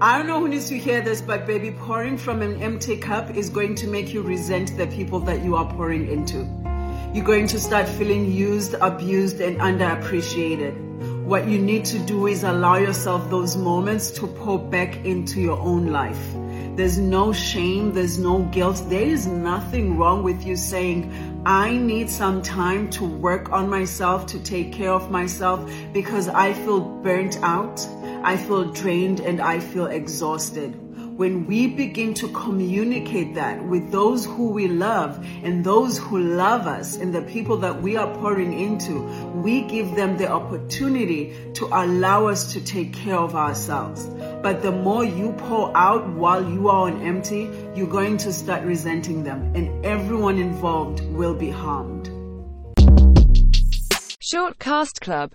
I don't know who needs to hear this, but baby, pouring from an empty cup is going to make you resent the people that you are pouring into. You're going to start feeling used, abused, and underappreciated. What you need to do is allow yourself those moments to pour back into your own life. There's no shame, there's no guilt. There is nothing wrong with you saying, I need some time to work on myself, to take care of myself because I feel burnt out. I feel drained and I feel exhausted. When we begin to communicate that with those who we love and those who love us and the people that we are pouring into, we give them the opportunity to allow us to take care of ourselves. But the more you pour out while you are on empty, you're going to start resenting them and everyone involved will be harmed. Shortcast Club